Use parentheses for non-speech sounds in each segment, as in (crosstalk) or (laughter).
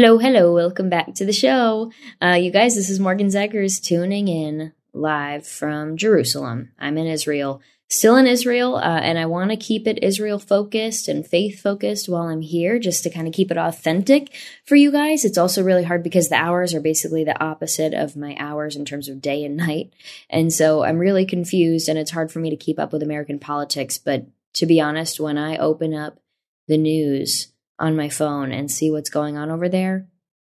Hello, hello, welcome back to the show. Uh, you guys, this is Morgan Zegers tuning in live from Jerusalem. I'm in Israel, still in Israel, uh, and I want to keep it Israel focused and faith focused while I'm here, just to kind of keep it authentic for you guys. It's also really hard because the hours are basically the opposite of my hours in terms of day and night. And so I'm really confused, and it's hard for me to keep up with American politics. But to be honest, when I open up the news, on my phone and see what's going on over there,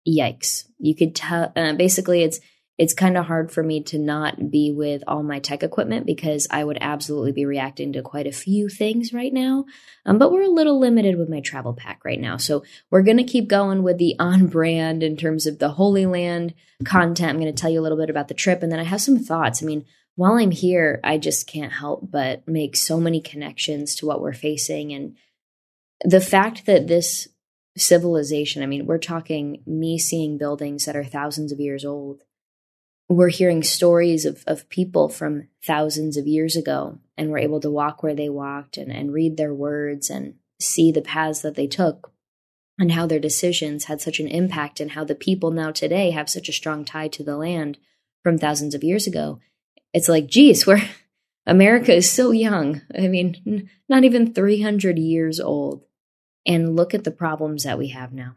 yikes. You could tell uh, basically it's it's kind of hard for me to not be with all my tech equipment because I would absolutely be reacting to quite a few things right now. Um, but we're a little limited with my travel pack right now. So we're going to keep going with the (laughs) on brand in terms of the Holy Land content. I'm going to tell you a little bit about the trip and then I have some thoughts. I mean, while I'm here, I just can't help but make so many connections to what we're facing and the fact that this civilization, I mean, we're talking me seeing buildings that are thousands of years old. We're hearing stories of, of people from thousands of years ago, and we're able to walk where they walked and, and read their words and see the paths that they took and how their decisions had such an impact and how the people now today have such a strong tie to the land from thousands of years ago. It's like, geez, we're (laughs) America is so young. I mean, not even 300 years old and look at the problems that we have now.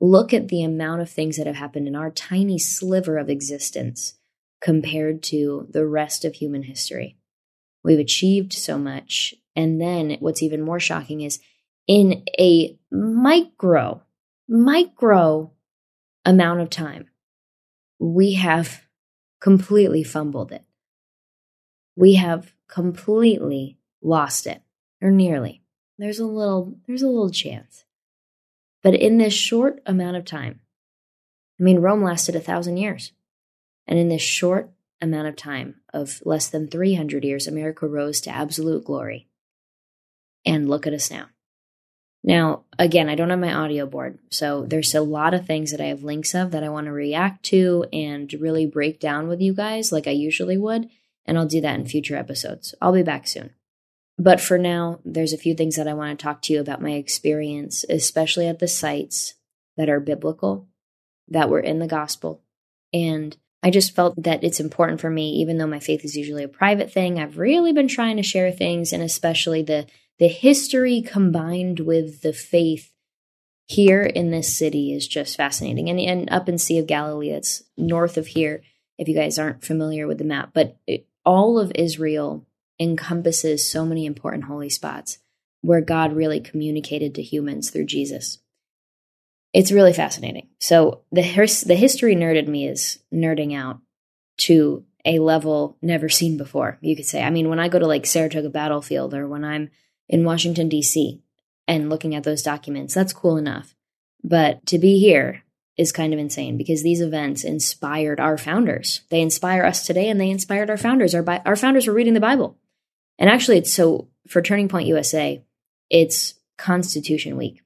Look at the amount of things that have happened in our tiny sliver of existence compared to the rest of human history. We've achieved so much. And then what's even more shocking is in a micro, micro amount of time, we have completely fumbled it. We have completely lost it, or nearly. There's a little there's a little chance. But in this short amount of time, I mean Rome lasted a thousand years. And in this short amount of time of less than 300 years, America rose to absolute glory. And look at us now. Now, again, I don't have my audio board, so there's a lot of things that I have links of that I want to react to and really break down with you guys like I usually would, and I'll do that in future episodes. I'll be back soon. But for now, there's a few things that I want to talk to you about my experience, especially at the sites that are biblical, that were in the gospel. And I just felt that it's important for me, even though my faith is usually a private thing, I've really been trying to share things and especially the the history combined with the faith here in this city is just fascinating. And, and up in Sea of Galilee, it's north of here, if you guys aren't familiar with the map. But it, all of Israel encompasses so many important holy spots where God really communicated to humans through Jesus. It's really fascinating. So the the history nerd in me is nerding out to a level never seen before. You could say. I mean, when I go to like Saratoga Battlefield or when I'm in Washington D.C. and looking at those documents, that's cool enough. But to be here is kind of insane because these events inspired our founders. They inspire us today, and they inspired our founders. Our our founders were reading the Bible. And actually, it's so for Turning Point USA, it's Constitution Week.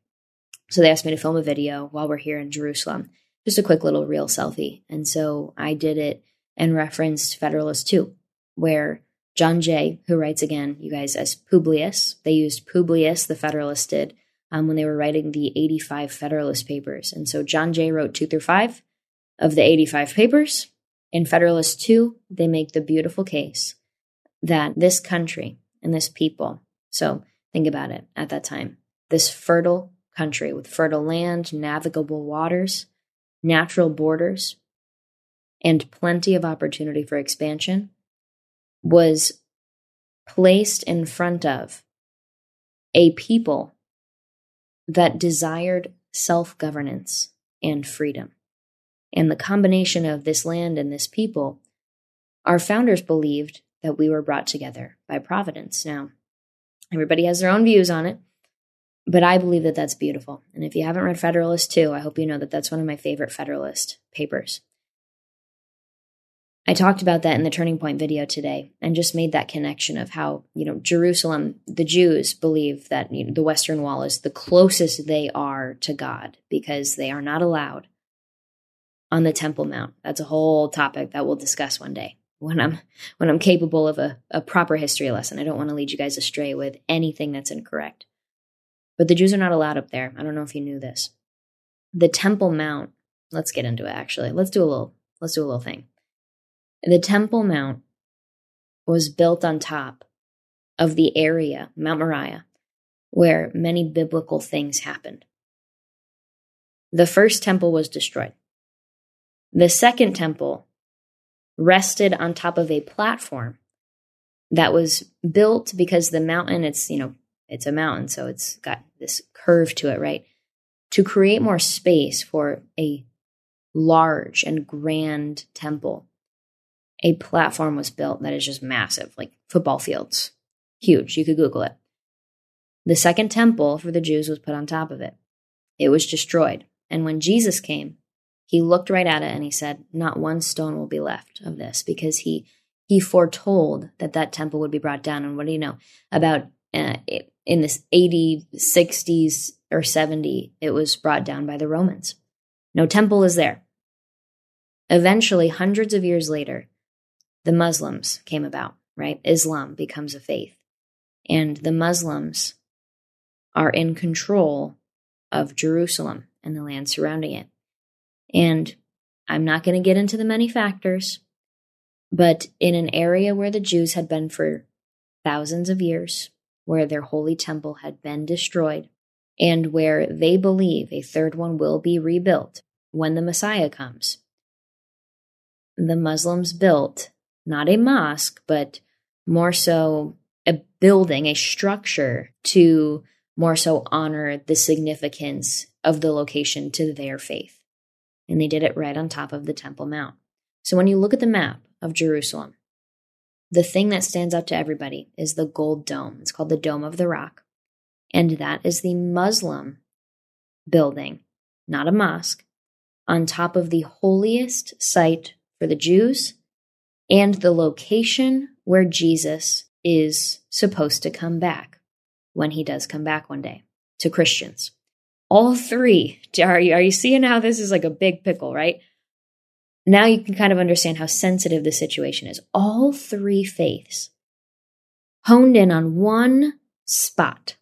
So they asked me to film a video while we're here in Jerusalem, just a quick little real selfie. And so I did it and referenced Federalist 2, where John Jay, who writes again, you guys, as Publius, they used Publius, the Federalist did, um, when they were writing the 85 Federalist Papers. And so John Jay wrote 2 through 5 of the 85 papers. In Federalist 2, they make the beautiful case that this country and this people, so think about it at that time, this fertile country with fertile land, navigable waters, natural borders, and plenty of opportunity for expansion, was placed in front of a people that desired self governance and freedom. And the combination of this land and this people, our founders believed that we were brought together by providence. Now, everybody has their own views on it, But I believe that that's beautiful. And if you haven't read Federalist 2, I hope you know that that's one of my favorite Federalist papers. I talked about that in the Turning Point video today and just made that connection of how, you know, Jerusalem, the Jews believe that you know, the Western Wall is the closest they are to God because they are not allowed on the Temple Mount. That's a whole topic that we'll discuss one day when I'm when I'm capable of a, a proper history lesson. I don't want to lead you guys astray with anything that's incorrect. But the Jews are not allowed up there. I don't know if you knew this. The Temple Mount, let's get into it actually. Let's do a little let's do a little thing the Temple Mount was built on top of the area, Mount Moriah, where many biblical things happened. The first temple was destroyed. The second temple rested on top of a platform that was built because the mountain, it's, you know, it's a mountain, so it's got this curve to it, right? To create more space for a large and grand temple a platform was built that is just massive, like football fields. Huge. You could Google it. The second temple for the Jews was put on top of it. It was destroyed. And when Jesus came, he looked right at it and he said, Not one stone will be left of this because he he foretold that that temple would be brought down. And what do you know? About uh, in this 80, 60s, or 70, it was brought down by the Romans. No temple is there. Eventually, hundreds of years later, the Muslims came about, right? Islam becomes a faith. And the Muslims are in control of Jerusalem and the land surrounding it. And I'm not going to get into the many factors, but in an area where the Jews had been for thousands of years, where their holy temple had been destroyed, and where they believe a third one will be rebuilt when the Messiah comes, the Muslims built not a mosque, but more so a building, a structure to more so honor the significance of the location to their faith. And they did it right on top of the Temple Mount. So when you look at the map of Jerusalem, the thing that stands out to everybody is the gold dome. It's called the Dome of the Rock. And that is the Muslim building, not a mosque, on top of the holiest site for the Jews and the location where Jesus is supposed to come back when he does come back one day to Christians. All three. Are you, are you seeing how this is like a big pickle, right? Now you can kind of understand how sensitive the situation is. All three faiths honed in on one spot.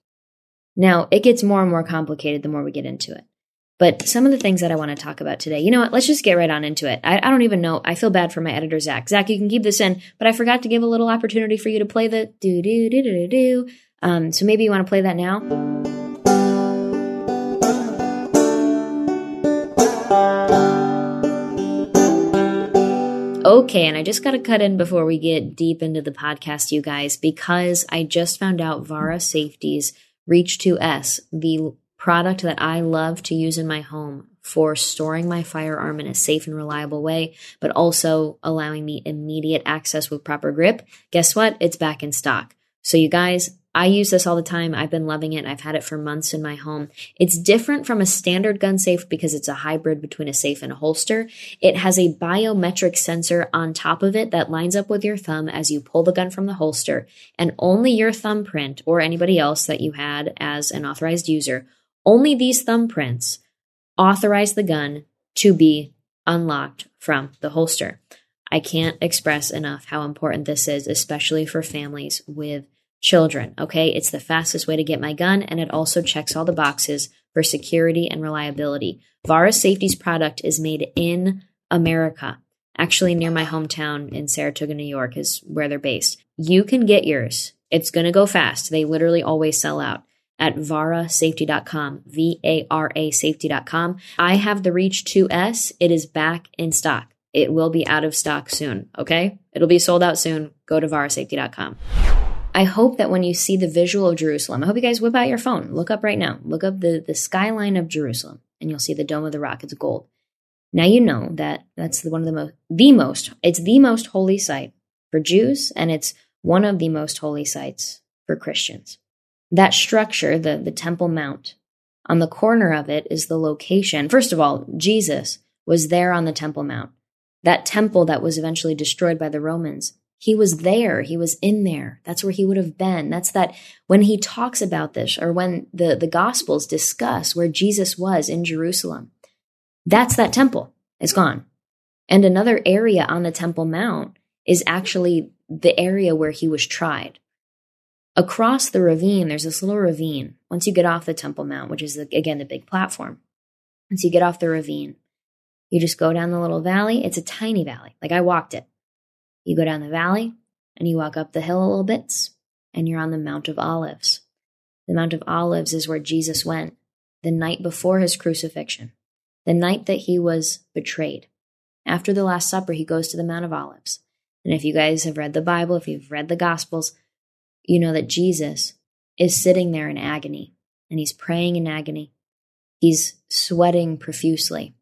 Now, it gets more and more complicated the more we get into it. But some of the things that I want to talk about today, you know what? Let's just get right on into it. I, I, don't even know. I feel bad for my editor, Zach. Zach, you can keep this in, but I forgot to give a little opportunity for you to play the do do do do do. Um, so maybe you want to play that now. Okay, and I just got to cut in before we get deep into the podcast, you guys, because I just found out Vara Safety's Reach 2S, the product that I love to use in my home for storing my firearm in a safe and reliable way, but also allowing me immediate access with proper grip. Guess what? It's back in stock. So, you guys, I use this all the time. I've been loving it. I've had it for months in my home. It's different from a standard gun safe because it's a hybrid between a safe and a holster. It has a biometric sensor on top of it that lines up with your thumb as you pull the gun from the holster, and only your thumbprint or anybody else that you had as an authorized user only these thumbprints authorize the gun to be unlocked from the holster. I can't express enough how important this is, especially for families with children. Okay, it's the fastest way to get my gun, and it also checks all the boxes for security and reliability. Vara Safety's product is made in America. Actually, near my hometown in Saratoga, New York, is where they're based. You can get yours. It's going to go fast. They literally always sell out at varasafety.com, V A R A safety.com. I have the Reach 2S. It is back in stock. It will be out of stock soon, okay? It'll be sold out soon. Go to varasafety.com. I hope that when you see the visual of Jerusalem, I hope you guys whip out your phone. Look up right now. Look up the, the skyline of Jerusalem, and you'll see the Dome of the Rock. It's gold. Now you know that that's one of the most, the most, it's the most holy site for Jews, and it's one of the most holy sites for Christians. that structure, the, the Temple Mount, on the corner of it is the location. First of all, Jesus was there on the Temple Mount. That temple that was eventually destroyed by the Romans, he was there. He was in there. That's where he would have been. That's that when he talks about this or when the, the Gospels discuss where Jesus was in Jerusalem, that's that temple. It's gone. And another area on the Temple Mount is actually the area where he was tried. Across the ravine, there's this little ravine. Once you get off the Temple Mount, which is, the, again, the big platform, once you get off the ravine, you just go down the little valley. It's a tiny valley. Like I walked it. You go down the valley and you walk up the hill a little bits, and you're on the Mount of Olives. The Mount of Olives is where Jesus went the night before his crucifixion, the night that he was betrayed. After the Last Supper, he goes to the Mount of Olives. And if you guys have read the Bible, if you've read the Gospels, you know that Jesus is sitting there in agony and he's praying in agony. He's sweating profusely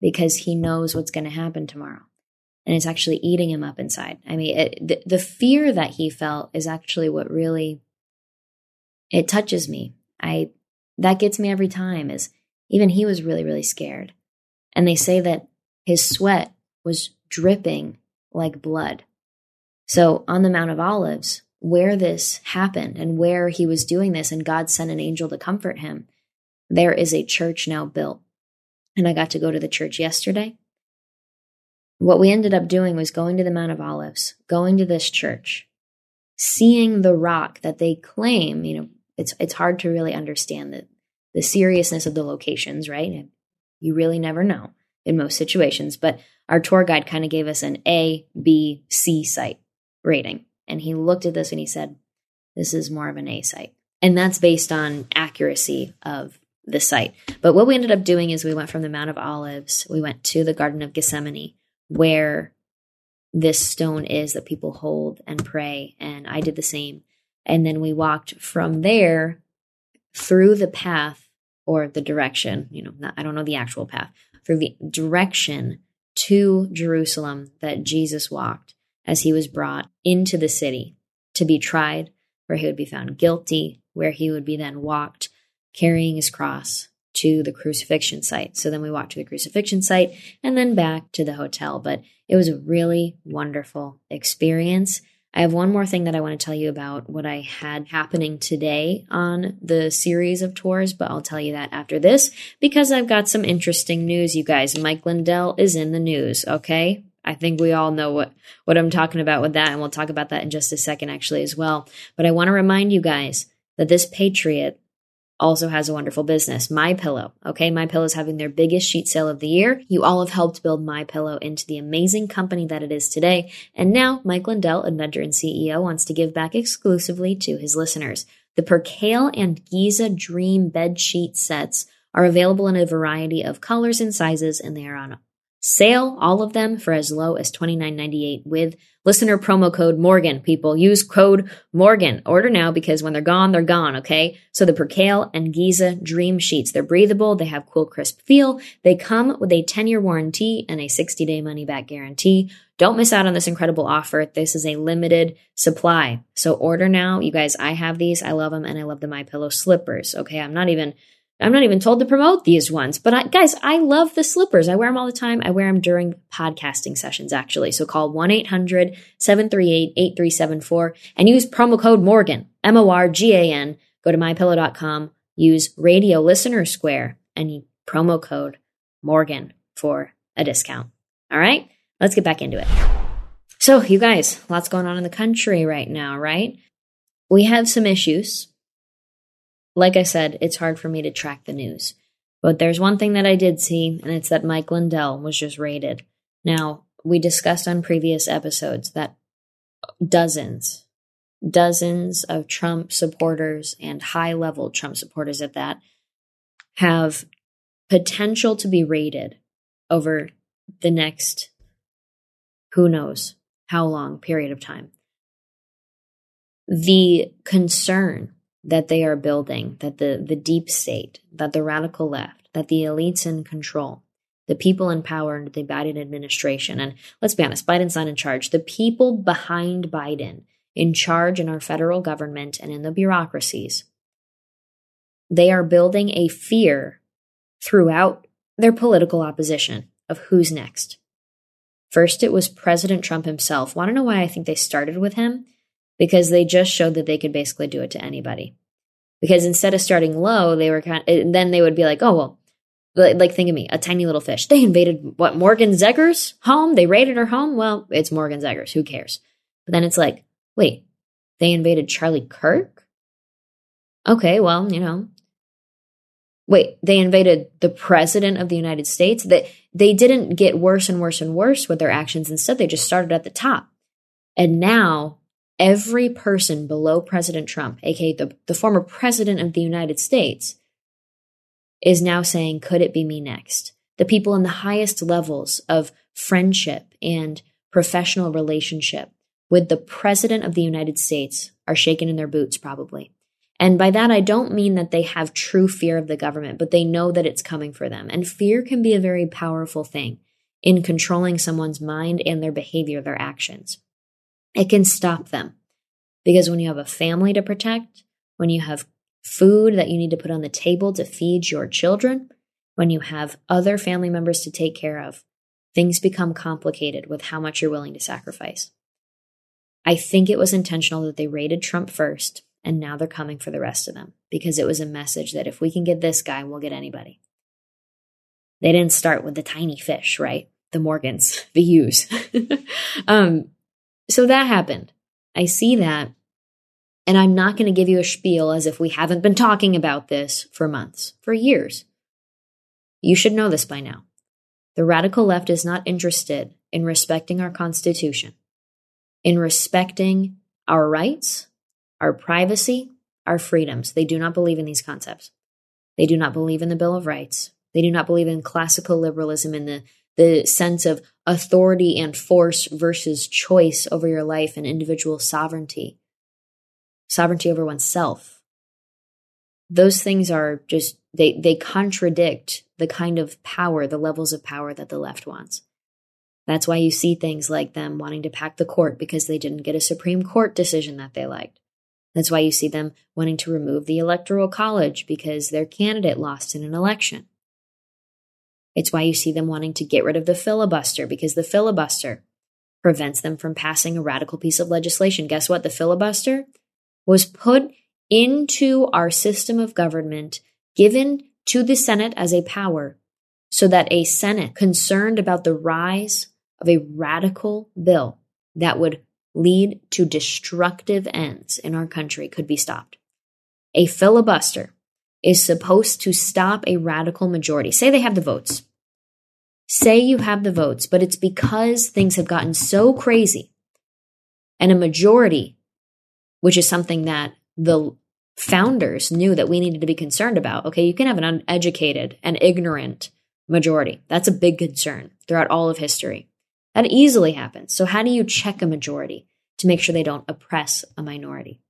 because he knows what's going to happen tomorrow. And it's actually eating him up inside. I mean, it, the, the fear that he felt is actually what really it touches me. I that gets me every time is even he was really really scared. And they say that his sweat was dripping like blood. So on the Mount of Olives, where this happened and where he was doing this, and God sent an angel to comfort him, there is a church now built. And I got to go to the church yesterday. What we ended up doing was going to the Mount of Olives, going to this church, seeing the rock that they claim, you know, it's it's hard to really understand the the seriousness of the locations, right? You really never know in most situations, but our tour guide kind of gave us an A, B, C site rating. And he looked at this and he said, This is more of an A site. And that's based on accuracy of the site. But what we ended up doing is we went from the Mount of Olives, we went to the Garden of Gethsemane, where this stone is that people hold and pray. And I did the same. And then we walked from there through the path or the direction, you know, I don't know the actual path, through the direction to Jerusalem that Jesus walked as he was brought into the city to be tried, where he would be found guilty, where he would be then walked carrying his cross to the crucifixion site. So then we walked to the crucifixion site and then back to the hotel. But it was a really wonderful experience. I have one more thing that I want to tell you about what I had happening today on the series of tours, but I'll tell you that after this because I've got some interesting news, you guys. Mike Lindell is in the news, okay? I think we all know what, what I'm talking about with that, and we'll talk about that in just a second, actually, as well. But I want to remind you guys that this Patriot also has a wonderful business, My Pillow. Okay, My Pillow is having their biggest sheet sale of the year. You all have helped build My Pillow into the amazing company that it is today, and now Mike Lindell, inventor and CEO, wants to give back exclusively to his listeners. The Percale and Giza Dream bed sheet sets are available in a variety of colors and sizes, and they are on sale, all of them for as low as $29.98 with listener promo code Morgan. People use code Morgan. Order now because when they're gone, they're gone. Okay. So the Percale and Giza Dream Sheets, they're breathable. They have cool, crisp feel. They come with a 10 year warranty and a 60 day money back guarantee. Don't miss out on this incredible offer. This is a limited supply. So order now. You guys, I have these. I love them and I love the My Pillow slippers. Okay. I'm not even I'm not even told to promote these ones, but I, guys, I love the slippers. I wear them all the time. I wear them during podcasting sessions, actually. So call 1 800 738 8374 and use promo code Morgan, M O R G A N. Go to mypillow.com, use Radio Listener Square, and promo code Morgan for a discount. All right, let's get back into it. So, you guys, lots going on in the country right now, right? We have some issues like I said, it's hard for me to track the news. But there's one thing that I did see, and it's that Mike Lindell was just raided. Now, we discussed on previous episodes that dozens, dozens of Trump supporters and high level Trump supporters at that have potential to be raided over the next who knows how long period of time. The concern that they are building, that the, the deep state, that the radical left, that the elites in control, the people in power under the Biden administration, and let's be honest, Biden's not in charge. The people behind Biden in charge in our federal government and in the bureaucracies they are building a fear throughout their political opposition of who's next. First, it was President Trump himself. Want to know why I think they started with him? Because they just showed that they could basically do it to anybody. Because instead of starting low, they were kind of, then they would be like, oh, well, like think of me, a tiny little fish. They invaded what Morgan Zegers' home. They raided her home. Well, it's Morgan Zegers. Who cares? But then it's like, wait, they invaded Charlie Kirk. Okay, well, you know, wait, they invaded the president of the United States. That they, they didn't get worse and worse and worse with their actions. Instead, they just started at the top. And now every person below President Trump, aka the, the former president of the United States, is now saying, could it be me next? The people in the highest levels of friendship and professional relationship with the president of the United States are shaken in their boots, probably. And by that, I don't mean that they have true fear of the government, but they know that it's coming for them. And fear can be a very powerful thing in controlling someone's mind and their behavior, their actions. It can stop them because when you have a family to protect, when you have food that you need to put on the table to feed your children, when you have other family members to take care of, things become complicated with how much you're willing to sacrifice. I think it was intentional that they raided Trump first, and now they're coming for the rest of them because it was a message that if we can get this guy, we'll get anybody. They didn't start with the tiny fish, right? The Morgans, (laughs) the Hughes. (laughs) um, so that happened. I see that. And I'm not going to give you a spiel as if we haven't been talking about this for months, for years. You should know this by now. The radical left is not interested in respecting our Constitution, in respecting our rights, our privacy, our freedoms. They do not believe in these concepts. They do not believe in the Bill of Rights. They do not believe in classical liberalism in the, the sense of authority and force versus choice over your life and individual sovereignty sovereignty over oneself. Those things are just, they, they contradict the kind of power, the levels of power that the left wants. That's why you see things like them wanting to pack the court because they didn't get a Supreme Court decision that they liked. That's why you see them wanting to remove the Electoral College because their candidate lost in an election. It's why you see them wanting to get rid of the filibuster because the filibuster prevents them from passing a radical piece of legislation. Guess what? The filibuster was put into our system of government, given to the Senate as a power, so that a Senate concerned about the rise of a radical bill that would lead to destructive ends in our country could be stopped. A filibuster is supposed to stop a radical majority. Say they have the votes. Say you have the votes, but it's because things have gotten so crazy and a majority which is something that the founders knew that we needed to be concerned about. Okay, you can have an uneducated and ignorant majority. That's a big concern throughout all of history. That easily happens. So, how do you check a majority to make sure they don't oppress a minority?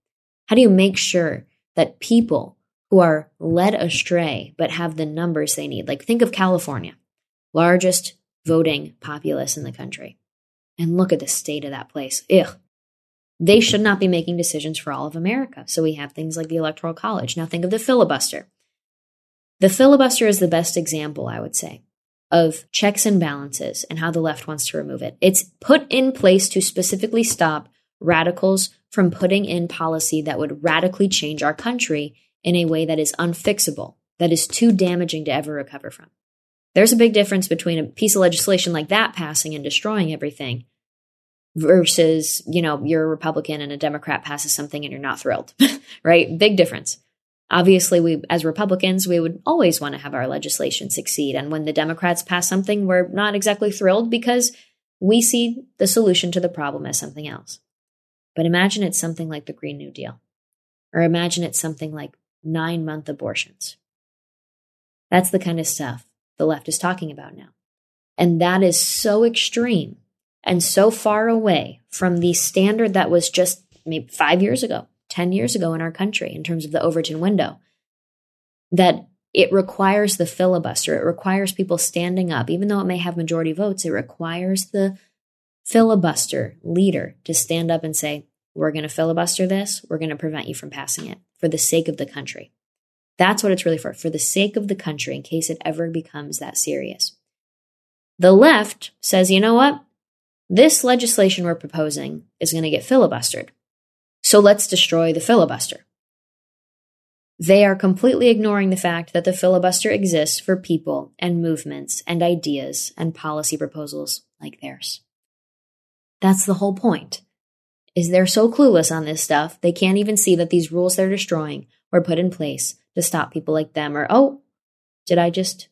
How do you make sure that people who are led astray but have the numbers they need, like think of California, largest voting populace in the country, and look at the state of that place. Ugh, they should not be making decisions for all of America. So we have things like the Electoral College. Now think of the filibuster. The filibuster is the best example, I would say, of checks and balances and how the left wants to remove it. It's put in place to specifically stop radicals from putting in policy that would radically change our country in a way that is unfixable, that is too damaging to ever recover from. There's a big difference between a piece of legislation like that passing and destroying everything versus, you know, you're a Republican and a Democrat passes something and you're not thrilled, (laughs) right? Big difference. Obviously, we, as Republicans, we would always want to have our legislation succeed. And when the Democrats pass something, we're not exactly thrilled because we see the solution to the problem as something else. But imagine it's something like the Green New Deal, or imagine it's something like nine month abortions. That's the kind of stuff the left is talking about now. And that is so extreme and so far away from the standard that was just maybe five years ago, 10 years ago in our country in terms of the Overton window, that it requires the filibuster. It requires people standing up. Even though it may have majority votes, it requires the filibuster leader to stand up and say, We're going to filibuster this. We're going to prevent you from passing it for the sake of the country. That's what it's really for, for the sake of the country, in case it ever becomes that serious. The left says, you know what? This legislation we're proposing is going to get filibustered. So let's destroy the filibuster. They are completely ignoring the fact that the filibuster exists for people and movements and ideas and policy proposals like theirs. That's the whole point. Is they're so clueless on this stuff, they can't even see that these rules they're destroying were put in place to stop people like them or oh, did I just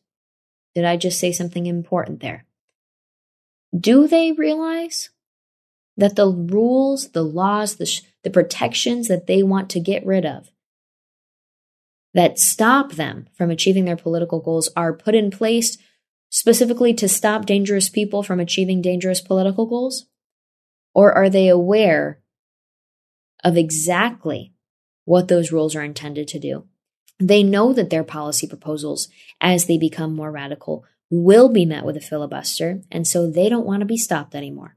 did I just say something important there? Do they realize that the rules, the laws, the, sh- the protections that they want to get rid of that stop them from achieving their political goals are put in place specifically to stop dangerous people from achieving dangerous political goals? Or are they aware of exactly what those rules are intended to do? They know that their policy proposals, as they become more radical, will be met with a filibuster, and so they don't want to be stopped anymore.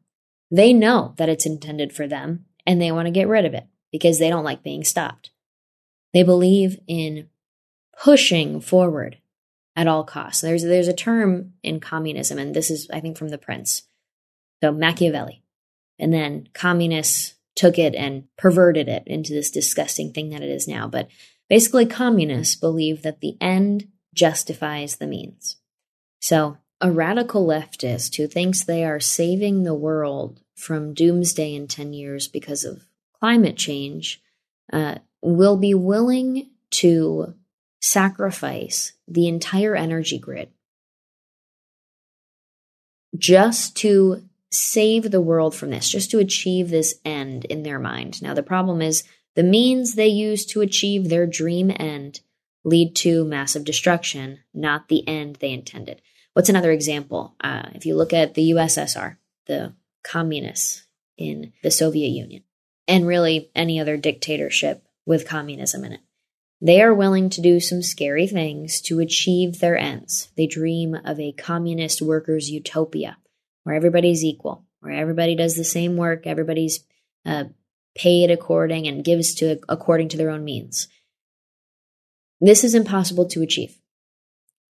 They know that it's intended for them, and they want to get rid of it because they don't like being stopped. They believe in pushing forward at all costs. There's there's a term in communism, and this is I think from the Prince, so Machiavelli, and then communists took it and perverted it into this disgusting thing that it is now. But basically, communists believe that the end justifies the means. So a radical leftist who thinks they are saving the world from doomsday in 10 years because of climate change uh, will be willing to sacrifice the entire energy grid just to save the world from this, just to achieve this end in their mind. Now, the problem is the means they use to achieve their dream end lead to massive destruction, not the end they intended. What's another example? Uh, if you look at the USSR, the communists in the Soviet Union, and really any other dictatorship with communism in it. They are willing to do some scary things to achieve their ends. They dream of a communist workers' utopia where everybody's equal, where everybody does the same work, everybody's uh, paid according and gives to according to their own means. This is impossible to achieve.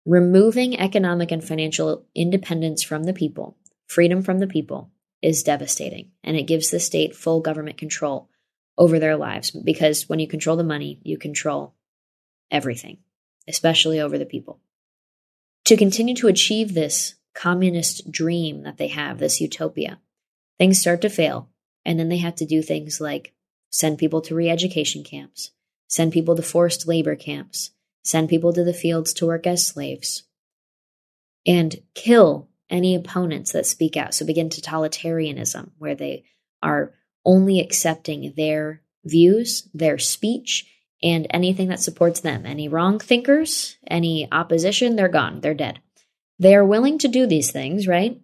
Removing economic and financial independence from the people, freedom from the people, is devastating, and it gives the state full government control over their lives because when you control the money, you control everything, especially over the people. To continue to achieve this communist dream that they have, this utopia, things start to fail, and then they have to do things like send people to re education camps, send people to forced labor camps, send people to the fields to work as slaves, and kill any opponents that speak out. So begin totalitarianism, where they are only accepting their views, their speech, and anything that supports them. Any wrong thinkers, any opposition, they're gone, they're dead. They are willing to do these things, right?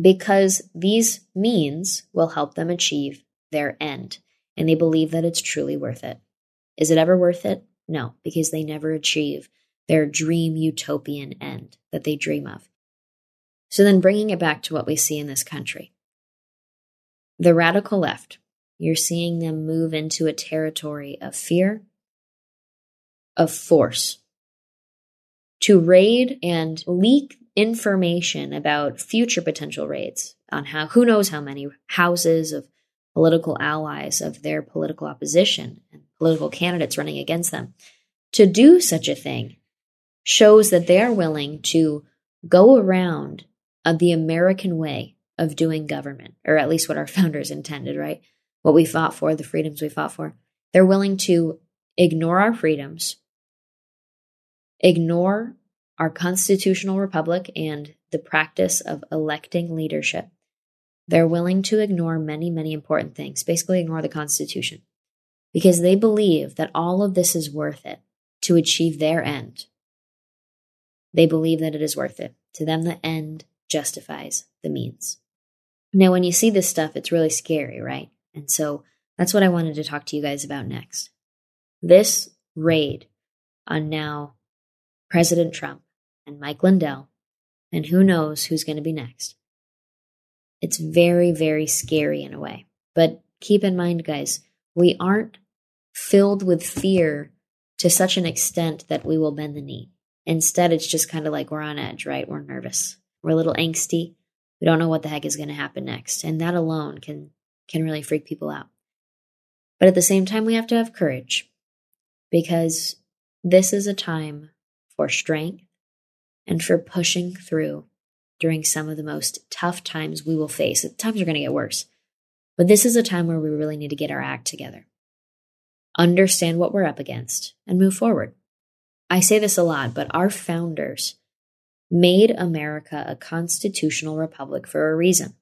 Because these means will help them achieve their end. And they believe that it's truly worth it. Is it ever worth it? No, because they never achieve their dream utopian end that they dream of. So then bringing it back to what we see in this country. The radical left, you're seeing them move into a territory of fear, of force, to raid and leak information about future potential raids on how who knows how many houses of political allies of their political opposition and political candidates running against them. To do such a thing shows that they are willing to go around the American way of doing government, or at least what our (laughs) founders intended, right? What we fought for, the freedoms we fought for. They're willing to ignore our freedoms, ignore our constitutional republic and the practice of electing leadership. They're willing to ignore many, many important things, basically, ignore the Constitution, because they believe that all of this is worth it to achieve their end. They believe that it is worth it. To them, the end justifies the means. Now, when you see this stuff, it's really scary, right? And so that's what I wanted to talk to you guys about next. This raid on now President Trump and Mike Lindell, and who knows who's going to be next. It's very, very scary in a way. But keep in mind, guys, we aren't filled with fear to such an extent that we will bend the knee. Instead, it's just kind of like we're on edge, right? We're nervous. We're a little angsty. We don't know what the heck is going to happen next. And that alone can, can really freak people out. But at the same time, we have to have courage because this is a time for strength and for pushing through during some of the most tough times we will face. Times are going to get worse. But this is a time where we really need to get our act together, understand what we're up against, and move forward. I say this a lot, but our founders made America a constitutional republic for a reason.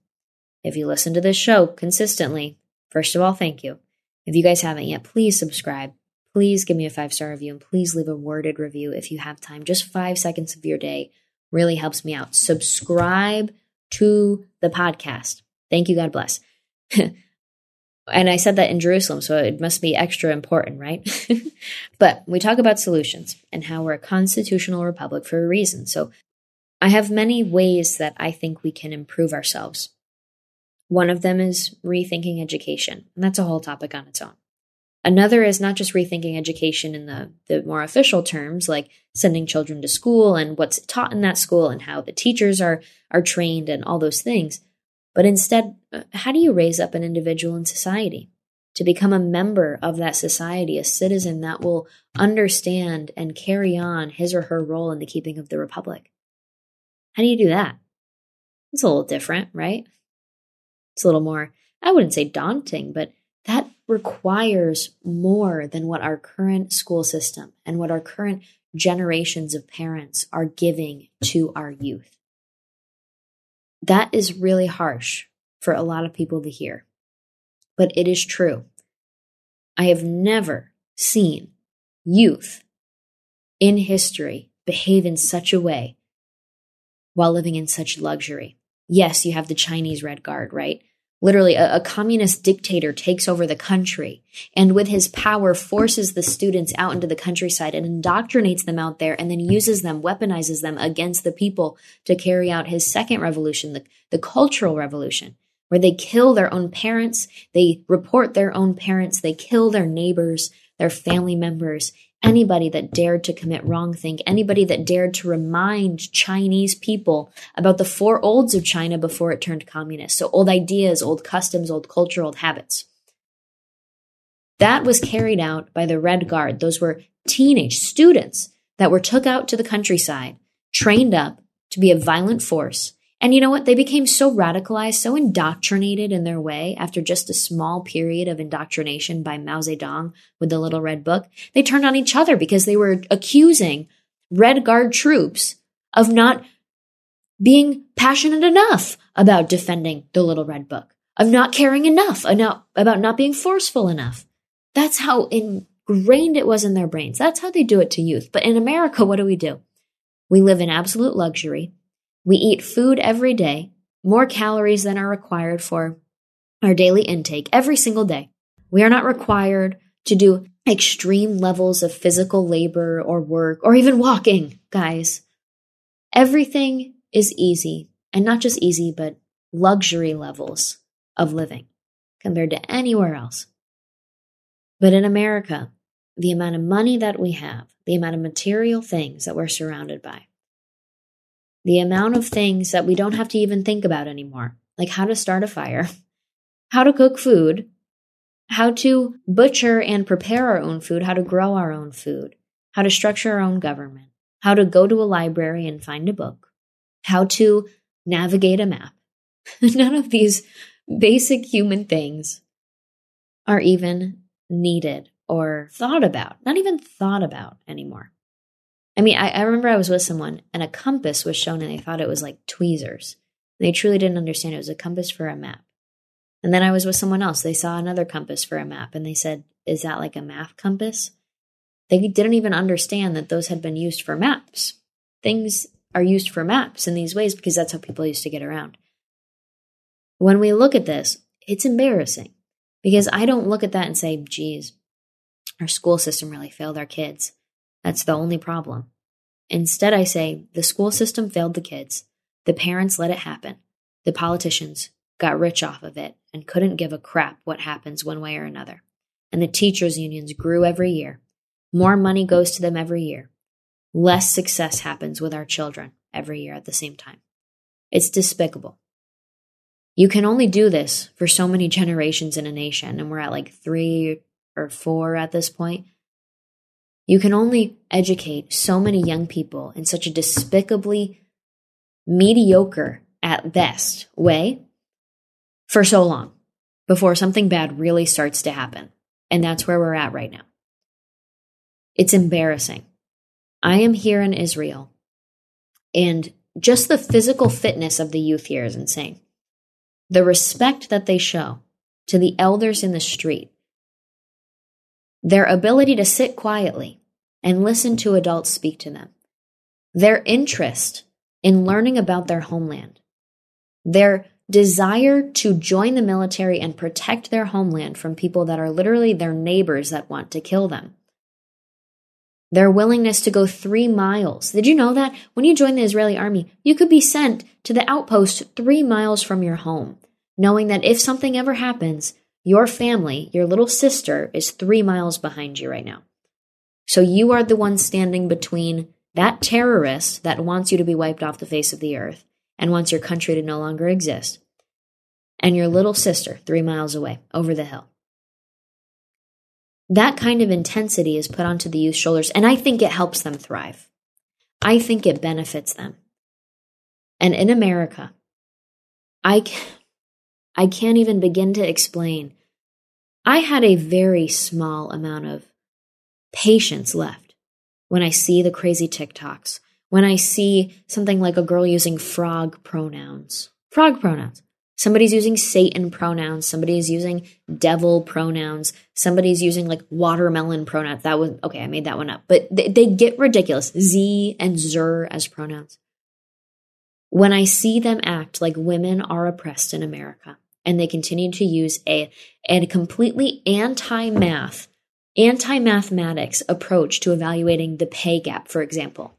If you listen to this show consistently, first of all, thank you. If you guys haven't yet, please subscribe. Please give me a five star review and please leave a worded review if you have time. Just five seconds of your day really helps me out. Subscribe to the podcast. Thank you. God bless. (laughs) and I said that in Jerusalem, so it must be extra important, right? (laughs) but we talk about solutions and how we're a constitutional republic for a reason. So I have many ways that I think we can improve ourselves. One of them is rethinking education, and that's a whole topic on its own. Another is not just rethinking education in the, the more official terms, like sending children to school and what's taught in that school and how the teachers are, are trained and all those things. But instead, uh, how do you raise up an individual in society to become a member of that society, a citizen that will understand and carry on his or her role in the keeping of the republic? How do you do that? It's a little different, right? It's a little more, I wouldn't say daunting, but requires more than what our current school system and what our current generations of parents are giving to our youth. That is really harsh for a lot of people to hear, but it is true. I have never seen youth in history behave in such a way while living in such luxury. Yes, you have the Chinese Red Guard, right? Literally, a, a, communist dictator takes over the country and with his power forces the students out into the countryside and indoctrinates them out there and then uses them, weaponizes them against the people to carry out his second revolution, the, the cultural revolution, where they kill their own parents, they report their own parents, they kill their neighbors, their family members, anybody that dared to commit wrongthink, anybody that dared to remind Chinese people about the four olds of China before it turned communist. So old ideas, old customs, old culture, old habits. That was carried out by the Red Guard. Those were teenage students that were took out to the countryside, trained up to be a violent force, and you know what? They became so radicalized, so indoctrinated in their way after just a small period of indoctrination by Mao Zedong with the Little Red Book. They turned on each other because they were accusing Red Guard troops of not being passionate enough about defending the Little Red Book, of not caring enough about not being forceful enough. That's how ingrained it was in their brains. That's how they do it to youth. But in America, what do we do? We live in absolute luxury. We eat food every day, more calories than are required for our daily intake every single day. We are not required to do extreme levels of physical labor or work or even walking, guys. Everything is easy, and not just easy, but luxury levels of living compared to anywhere else. But in America, the amount of money that we have, the amount of material things that we're surrounded by, the amount of things that we don't have to even think about anymore, like how to start a fire, (laughs) how to cook food, how to butcher and prepare our own food, how to grow our own food, how to structure our own government, how to go to a library and find a book, how to navigate a map. (laughs) None of these basic human things are even needed or thought about, not even thought about anymore. I mean, I, I remember I was with someone and a compass was shown and they thought it was like tweezers. They truly didn't understand it was a compass for a map. And then I was with someone else. They saw another compass for a map and they said, Is that like a math compass? They didn't even understand that those had been used for maps. Things are used for maps in these ways because that's how people used to get around. When we look at this, it's embarrassing because I don't look at that and say, geez, our school system really failed our kids. That's the only problem. Instead, I say the school system failed the kids. The parents let it happen. The politicians got rich off of it and couldn't give a crap what happens one way or another. And the teachers' unions grew every year. more money goes to them every year, less success happens with our children every year at the same time. It's despicable. You can only do this for so many (laughs) generations in a nation, and we're at like three or four at this point. You can only educate so many young people in such a despicably mediocre at best way for so long before something bad really starts to happen. And that's where we're at right now. It's embarrassing. I am here in Israel, and just the physical fitness of the youth here is insane. The respect that they show to the elders in the street, their ability to sit quietly and listen to adults speak to them, their interest in learning about their homeland, their desire to join the military and protect their homeland from people that are literally their neighbors that want to kill them. Their willingness to go three miles. Did you know that? When you join the Israeli army, you could be sent to the outpost three miles from your home, knowing that if something ever happens, your family, your little sister, is three miles behind you right now. So you are the one standing between that terrorist that wants you to be wiped off the face of the earth and wants your country to no longer exist, and your little sister three miles away over the hill. That kind of intensity is put onto the youth's shoulders, and I think it helps them thrive. I think it benefits them. And in America, I, I can't even begin to explain. I had a very small amount of patience left when I see the crazy TikToks, when I see something like a girl using frog pronouns. Frog pronouns. Somebody's using Satan pronouns. Somebody's using devil pronouns. Somebody's using like watermelon pronouns. That was okay. I made that one up, but they, they get ridiculous. Z and Zer as pronouns. When I see them act like women are oppressed in America and they continue to use a, a completely anti math, anti mathematics approach to evaluating the pay gap, for example,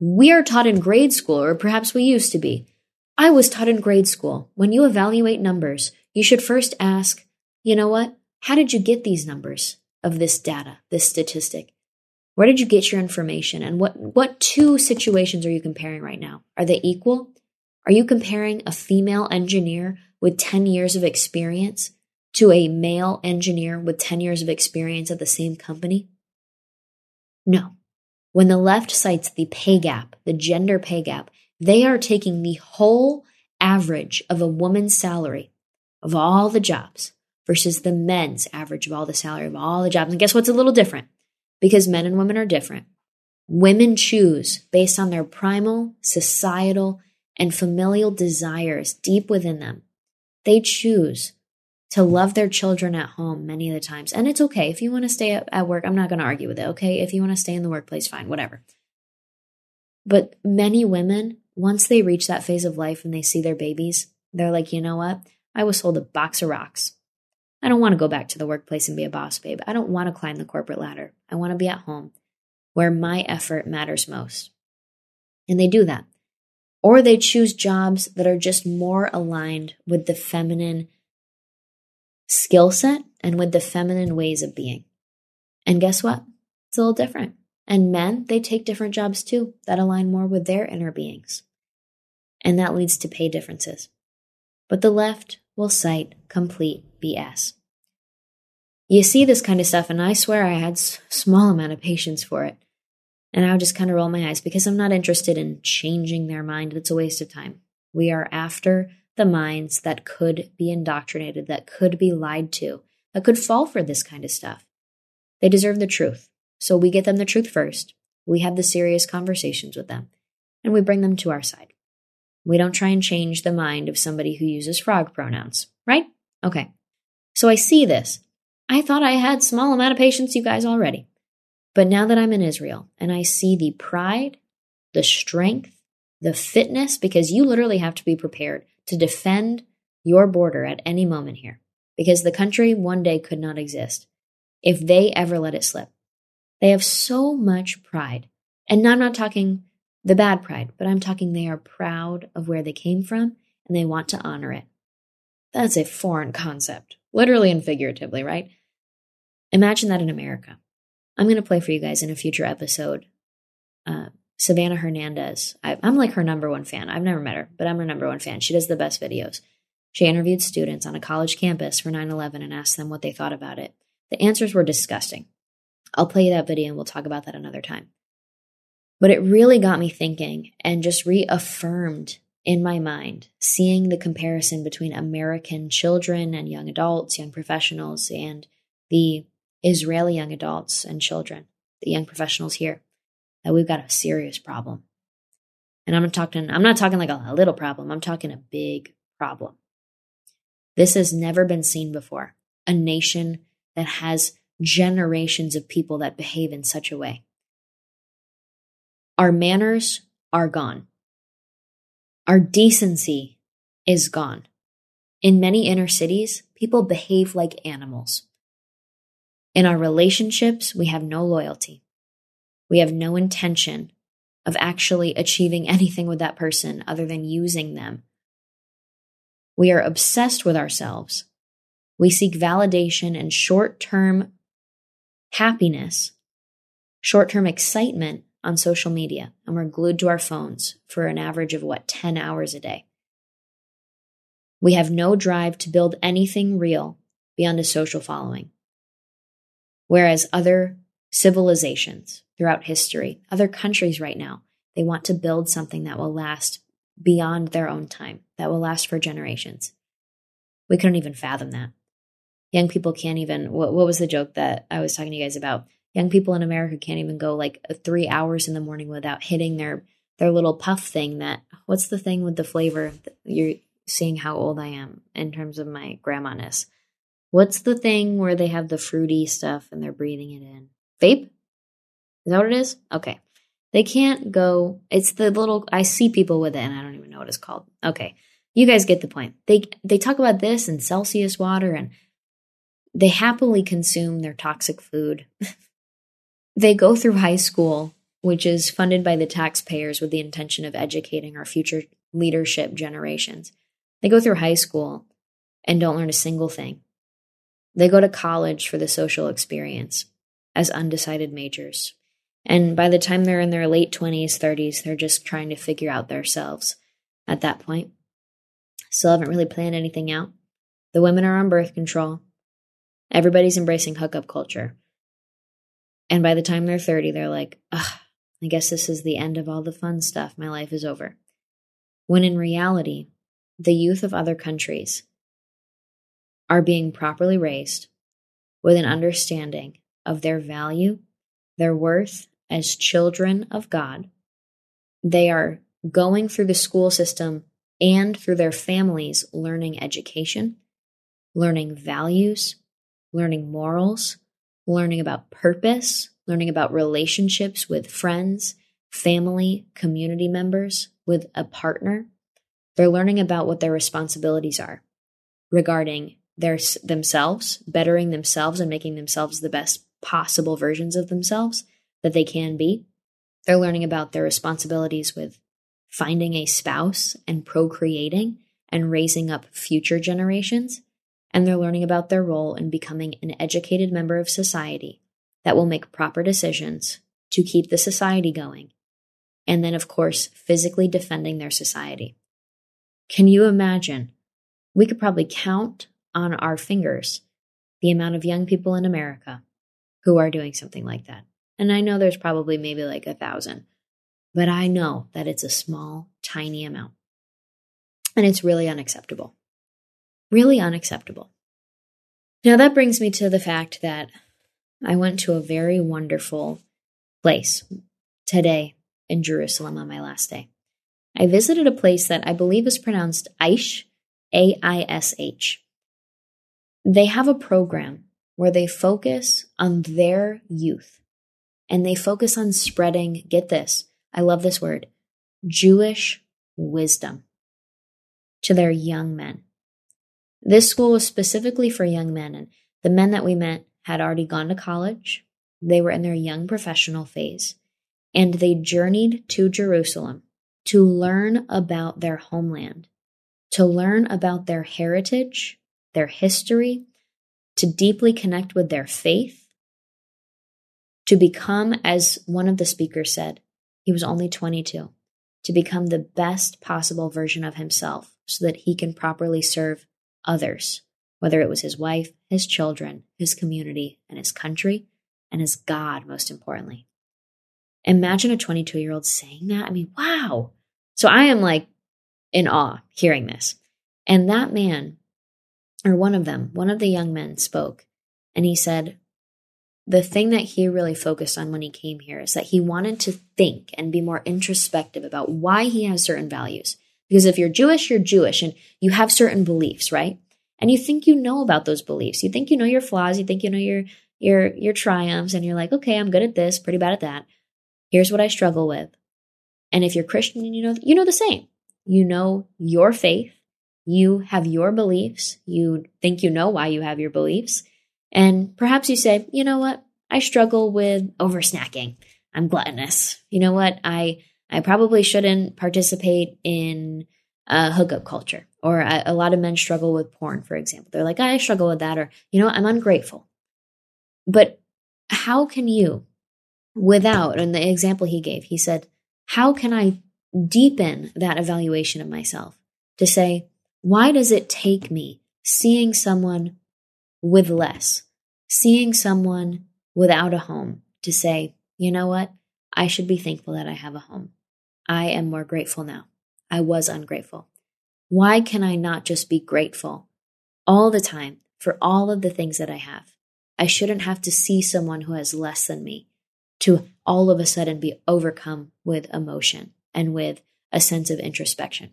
we are taught in grade school, or perhaps we used to be. I was taught in grade school when you evaluate numbers, you should first ask, you know what? How did you get these numbers of this data, this statistic? Where did you get your information? And what, what two situations are you comparing right now? Are they equal? Are you comparing a female engineer with 10 years of experience to a male engineer with 10 years of experience at the same company? No. When the left cites the pay gap, the gender pay gap, they are taking the whole average of a woman's salary of all the jobs versus the men's average of all the salary of all the jobs. And guess what's a little different? Because men and women are different. Women choose based on their primal, societal, and familial desires deep within them. They choose to love their children at home many of the times. And it's okay if you want to stay at, work. I'm not going to argue with it. Okay. If you want to stay in the workplace, fine, whatever. But many women, once they reach that phase of life and they see their babies, they're like, you know what? I was sold a box of rocks. I don't want to go back to the workplace and be a boss babe. I don't want to climb the corporate ladder. I want to be at home where my effort matters most. And they do that. Or they choose jobs that are just more aligned with the feminine skill set and with the feminine ways of being. And guess what? It's a little different. And men, they take different jobs too that align more with their inner beings. And that leads to pay differences. But the left will cite complete BS. You see this kind of stuff, and I swear I had small amount of patience for it. And I would just kind of roll my eyes because I'm not interested in changing their mind. It's a waste of time. We are after the minds that could be indoctrinated, that could be lied to, that could fall for this kind of stuff. They deserve the truth. So we get them the truth first. We have the serious conversations with them, and we bring them to our side. We don't try and change the mind of somebody who uses frog pronouns, right? Okay. So I see this. I thought I had small amount of patience, you guys already. But now that I'm in Israel and I see the pride, the strength, the fitness, because you literally have to be prepared to defend your border at any moment here, because the country one day could not exist if they ever let it slip. They have so much pride. And I'm not talking the bad pride, but I'm talking they are proud of where they came from and they want to honor it. That's a foreign concept, literally and figuratively, right? Imagine that in America. I'm going to play for you guys in a future episode. Uh, Savanah Hernandez. I, I'm like her number one fan. I've never met her, but I'm her number one fan. She does the best videos. She interviewed students on a college campus for 9 11 and asked them what they thought about it. The answers were disgusting. I'll play you that video and we'll talk about that another time. But it really got me thinking and just reaffirmed in my mind seeing the comparison between American children and young adults, young professionals, and the Israeli young adults and children, the young professionals here, that we've got a serious problem. And I'm not talking I'm not talking like a, a little problem. I'm talking a big problem. This has never been seen before. A nation that has generations of people that behave in such a way. Our manners are gone. Our decency is gone. In many inner cities, people behave like animals. In our relationships, we have no loyalty. We have no intention of actually achieving anything with that person other than using them. We are obsessed with ourselves. We seek validation and short term happiness, short term excitement on social media, and we're glued to our phones for an average of what, 10 hours a day. We have no drive to build anything real beyond a social following. Whereas other civilizations throughout history, other countries right now, they want to build something that will last beyond their own time, that will last for generations. We couldn't even fathom that. Young people can't even, what, what was the joke that I was talking to you guys about? Young people in America can't even go like uh, three hours in the morning without hitting their their little puff thing that what's the thing with the flavor you're seeing how old I am in terms of my grandma-ness. What's the thing where they have the fruity stuff and they're breathing it in? Vape? Is that what it is? Okay. They can't go. It's the little. I see people with it, and I don't even know what it's called. Okay, you guys get the point. They they talk about this and Celsius water, and they happily consume their toxic food. (laughs) they go through high school, which is funded by the taxpayers with the intention of educating our future leadership generations. They go through high school and don't learn a single thing. They go to college for the social experience as undecided majors. And by the time they're in their late 20s, 30s, they're just trying to figure out themselves at that point. Still haven't really planned anything out. The women are on birth control. Everybody's embracing hookup culture. And by the time they're 30, they're like, ugh, I guess this is the end of all the fun stuff. My life is over. When in reality, the youth of other countries are being properly raised with an understanding of their value, their worth as children of God. They are going through the school system and through their families learning education, learning values, learning morals, learning about purpose, learning about relationships with friends, family, community members, with a partner. They're learning about what their responsibilities are regarding their themselves, bettering themselves and making themselves the best possible versions of themselves that they can be. They're learning about their responsibilities with finding a spouse and procreating and raising up future generations and they're learning about their role in becoming an educated member of society that will make proper decisions to keep the society going. And then, of course, physically defending their society. Can you imagine? We could probably count on our fingers the amount of young people in America who are doing something like that. And I know there's probably maybe like a thousand, but I know that it's a small, tiny amount. And it's really unacceptable. Really unacceptable. Now, that brings me to the fact that I went to a very wonderful place today in Jerusalem on my last day. I visited a place that I believe is pronounced Aish, A I S H. They have a program where they focus on their youth and they focus on spreading, get this, I love this word, Jewish wisdom to their young men. This school was specifically for young men, and the men that we met had already gone to college. They were in their young professional phase, and they journeyed to Jerusalem to learn about their homeland, to learn about their heritage, their history, to deeply connect with their faith, to become, as one of the speakers said, he was only 22, to become the best possible version of himself so that he can properly serve others, whether it was his wife, his children, his community, and his country, and his God, most importantly. Imagine a 22 year old saying that. I mean, wow. So I am like in awe hearing this. And that man, or one of them, one of the young men spoke, and he said, the thing that he really focused on when he came here is that he wanted to think and be more introspective about why he has certain values. Because if you're Jewish, you're Jewish and you have certain beliefs, right? And you think you know about those beliefs. You think you know your flaws, you think you know your your your triumphs and you're like, "Okay, I'm good at this, pretty bad at that. Here's what I struggle with." And if you're Christian, you know you know the same. You know your faith, you have your beliefs, you think you know why you have your beliefs, and perhaps you say, you know what? I struggle with over snacking. I'm gluttonous. You know what? I, I probably shouldn't participate in uh, hookup culture. Or a, a lot of men struggle with porn, for example. They're like, I struggle with that. Or, you know, I'm ungrateful. But how can you, without, and the example he gave, he said, how can I deepen that evaluation of myself to say, why does it take me seeing someone with less, seeing someone without a home to say, you know what? I should be thankful that I have a home. I am more grateful now. I was ungrateful. Why can I not just be grateful all the time for all of the things that I have? I shouldn't have to see someone who has less than me to all of a sudden be overcome with emotion and with a sense of introspection.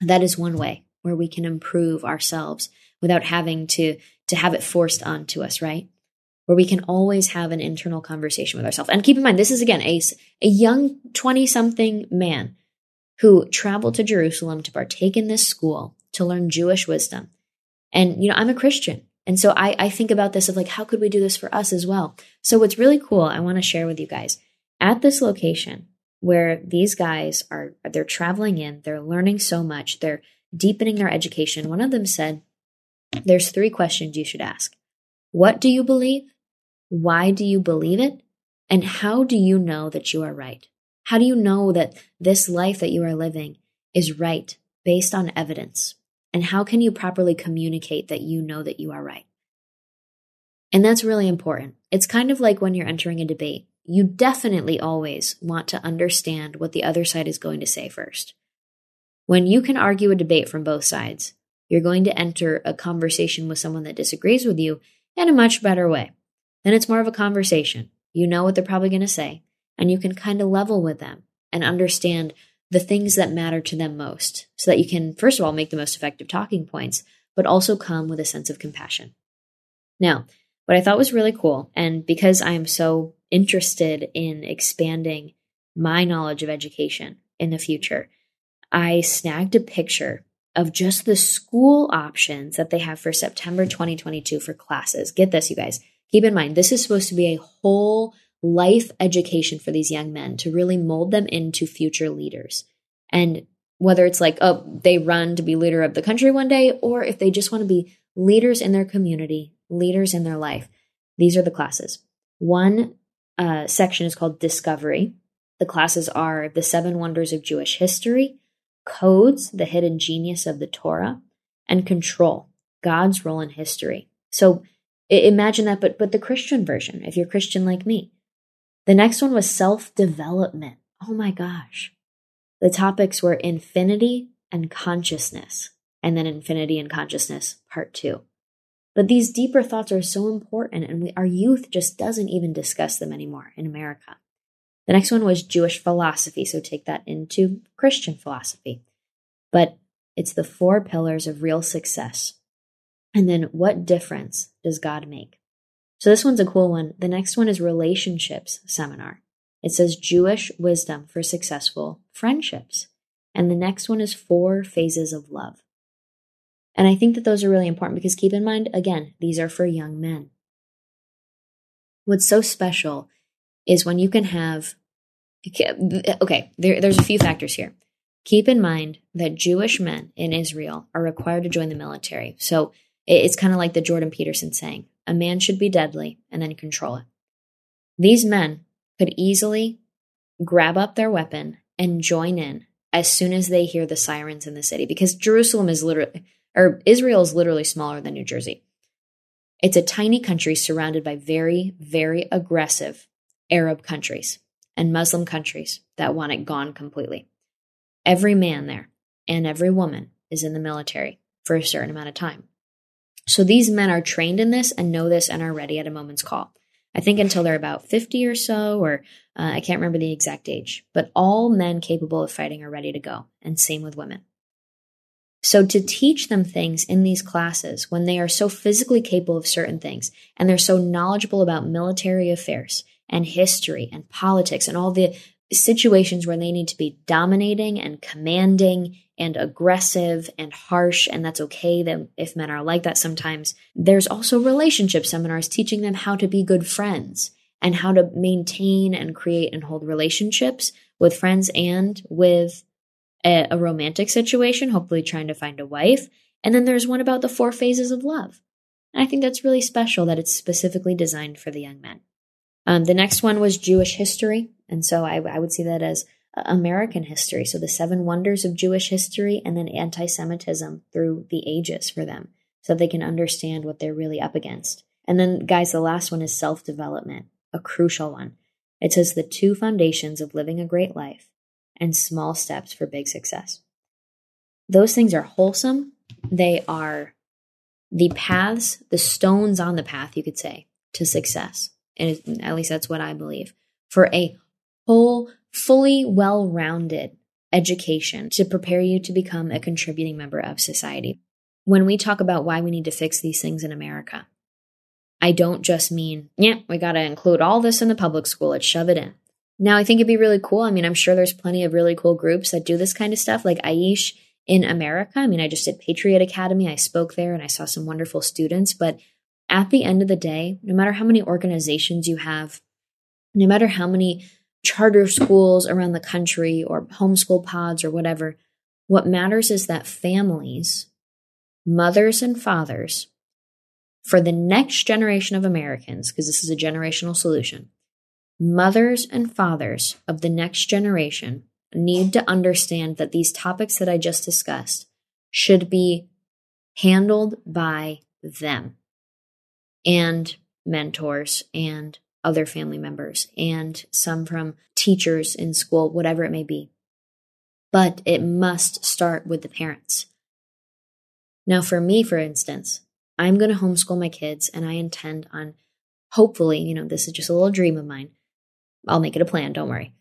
That is one way where we can improve ourselves without having to to have it forced onto us, right? Where we can always have an internal conversation with ourselves. And keep in mind, this is again a, a young 20 something man who traveled to Jerusalem to partake in this school to learn Jewish wisdom. And, you know, I'm a Christian. And so I, I think about this of like, how could we do this for us as well? So what's really cool, I want to share with you guys at this location where these guys are, they're traveling in, they're learning so much, they're deepening their education. One of them said, there's three questions you should ask. What do you believe? Why do you believe it? And how do you know that you are right? How do you know that this life that you are living is right based on evidence? And how can you properly communicate that you know that you are right? And that's really important. It's kind of like when you're entering a debate. You definitely always want to understand what the other side is going to say first. When you can argue a debate from both sides, you're going to enter a conversation with someone that disagrees with you in a much better way. Then it's more of a conversation. You know what they're probably going to say, and you can kind of level with them and understand the things that matter to them most so that you can, first of all, make the most effective talking points, but also come with a sense of compassion. Now, what I thought was really cool, and because I am so interested in expanding my knowledge of education in the future, I snagged a picture of just the school options that they have for September 2022 for classes. Get this, you guys. Keep in mind, this is supposed to be a whole life education for these young men to really mold them into future leaders. And whether it's like, oh, they run to be leader of the country one day, or if they just want to be leaders in their community, leaders in their life, these are the classes. One uh, section is called Discovery. The classes are the seven wonders of Jewish history, codes, the hidden genius of the Torah, and control, God's role in history. So imagine that, but but the Christian version, if you're Christian like me. The next one was self development. Oh my gosh. The topics were infinity and consciousness, and then infinity and consciousness, part two. But these deeper thoughts are so important, and we, our youth just doesn't even discuss them anymore in America. The next one was Jewish philosophy, so take that into Christian philosophy. But it's the four pillars of real success. And then what difference does God make? So this one's a cool one. The next one is relationships seminar. It says Jewish wisdom for successful friendships. And the next one is four phases of love. And I think that those are really important because keep in mind, again, these are for young men. What's so special is when you can have okay, there, there's a few factors here. Keep in mind that Jewish men in Israel are required to join the military. So it's kind of like the Jordan Peterson saying a man should be deadly and then control it. These men could easily grab up their weapon and join in as soon as they hear the sirens in the city because Jerusalem is literally, or Israel is literally smaller than New Jersey. It's a tiny country surrounded by very, very aggressive Arab countries and Muslim countries that want it gone completely. Every man there and every woman is in the military for a certain amount of time. So these men are trained in this and know this and are ready at a moment's call. I think until they're about 50 or so, or uh, I can't remember the exact age, but all men capable of fighting are ready to go, and same with women. So, to teach them things in these classes when they are so physically capable of certain things and they're so knowledgeable about military affairs and history and politics and all the situations where they need to be dominating and commanding and aggressive and harsh, and that's okay that if men are like that sometimes. There's also relationship seminars teaching them how to be good friends and how to maintain and create and hold relationships with friends and with a, a romantic situation, hopefully trying to find a wife. And then there's one about the four phases of love. And I think that's really special that it's specifically designed for the young men. Um, the next one was Jewish history. And so I, I would see that as American history. So the seven wonders of Jewish history and then anti Semitism through the ages for them so they can understand what they're really up against. And then, guys, the last one is self development, a crucial one. It says the two foundations of living a great life and small steps for big success. Those things are wholesome. They are the paths, the stones on the path, you could say, to success. And at least that's what I believe. For a whole, fully well rounded education to prepare you to become a contributing member of society. When we talk about why we need to fix these things in America, I don't just mean, yeah, we got to include all this in the public school, let's shove it in. Now, I think it'd be really cool. I mean, I'm sure there's plenty of really cool groups that do this kind of stuff, like Aish in America. I mean, I just did Patriot Academy, I spoke there and I saw some wonderful students. But at the end of the day, no matter how many organizations you have, no matter how many charter schools around the country or homeschool pods or whatever. What matters is that families, mothers and fathers, for the next generation of Americans, because this is a generational solution, mothers and fathers of the next generation need to understand that these topics that I just discussed should be handled by them and mentors and other family members and some from teachers in school, whatever it may be. But it must start with the parents. Now, for me, for instance, I'm going to homeschool my kids and I intend on hopefully, you know, this is just a little dream of mine. I'll make it a plan, don't worry.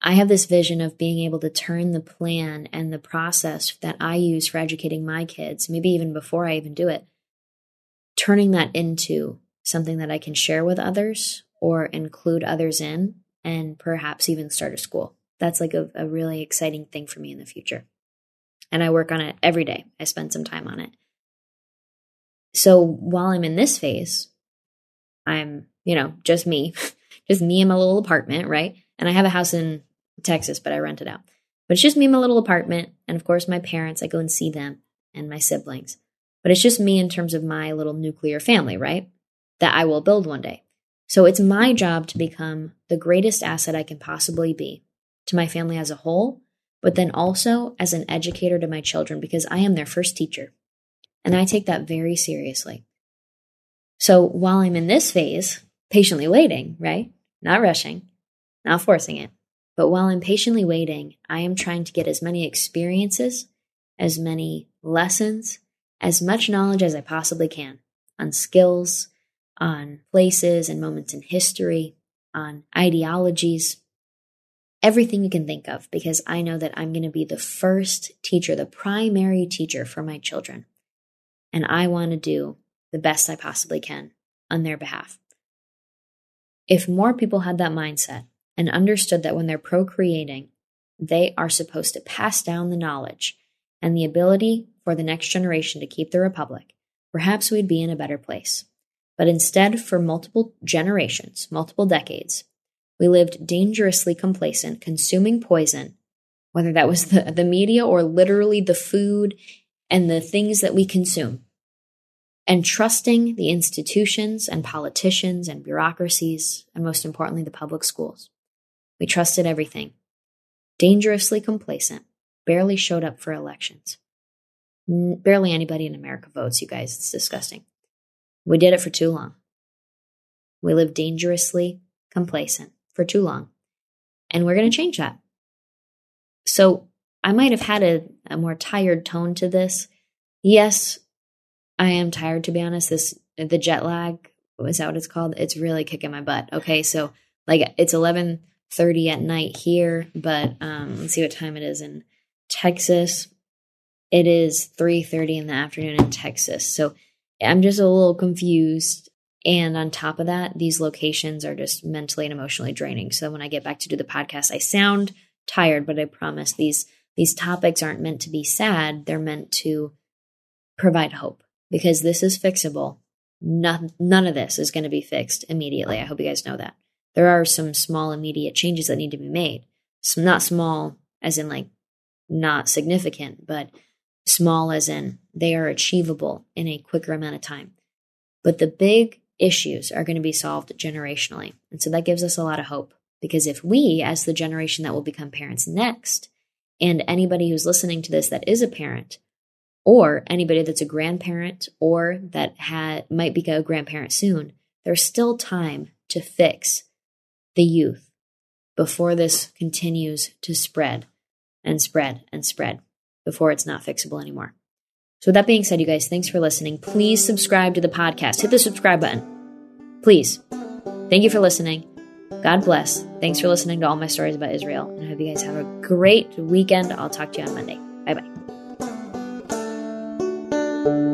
I have this vision of being able to turn the plan and the process that I use for educating my kids, maybe even before I even do it, turning that into something that I can share with others or include others in and perhaps even start a school. That's like a, a really exciting thing for me in the future. And I work on it every day. I spend some time on it. So while I'm in this phase, I'm, you know, just me, (laughs) just me in my little apartment, right? And I have a house in Texas, but I rent it out. But it's just me in my little apartment. And of course, my parents, I go and see them and my siblings. But it's just me in terms of my little nuclear family, right? That I will build one day. So it's my job to become the greatest asset I can possibly be to my family as a whole, but then also as an educator to my children because I am their first teacher. And I take that very seriously. So while I'm in this phase, patiently waiting, right? Not rushing, not forcing it. But while I'm patiently waiting, I am trying to get as many experiences, as many lessons, as much knowledge as I possibly can on skills, on places and moments in history, on ideologies, everything you can think of, because I know that I'm going to be the first teacher, the primary teacher for my children. And I want to do the best I possibly can on their behalf. If more people had that mindset and understood that when they're procreating, they are supposed to pass down the knowledge and the ability for the next generation to keep the republic, perhaps we'd be in a better place. But instead, for multiple generations, multiple decades, we lived dangerously complacent, consuming poison, whether that was the, the media or literally the food and the things that we consume. and trusting the institutions and politicians and bureaucracies, and most importantly, the public schools. We trusted everything. Dangerously complacent, barely showed up for elections. Barely anybody in America votes, you guys. It's disgusting. We did it for too long. We lived dangerously complacent for too long. And we're going to change that. So I might have had a, a more tired tone to this. Yes, I am tired to be honest. This the jet lag is that what it's called? It's really kicking my butt. Okay, so like it's eleven thirty at night here, but um, let's see what time it is in Texas. It is three thirty in the afternoon in Texas. So I'm just a little confused. And on top of that, these locations are just mentally and emotionally draining. So when I get back to do the podcast, I sound tired, but I promise these these topics aren't meant to be sad. They're meant to provide hope because this is fixable. None, none of this is going to be fixed immediately. I hope you guys know that. There are some small immediate changes that need to be made. Some, not small as in like not significant, but small as in they are achievable in a quicker amount of time. But the big issues are going to be solved generationally. And so that gives us a lot of hope because if we, as the generation that will become parents next, and anybody who's listening to this that is a parent, or anybody that's a grandparent or that might become a grandparent soon, there's still time to fix the youth before this continues to spread and spread and spread before it's not fixable anymore. So, with that being said, you guys, thanks for listening. Please subscribe to the podcast. Hit the subscribe button. Please. Thank you for listening. God bless. Thanks for listening to all my stories about Israel. And I hope you guys have a great weekend. I'll talk to you on Monday. Bye bye.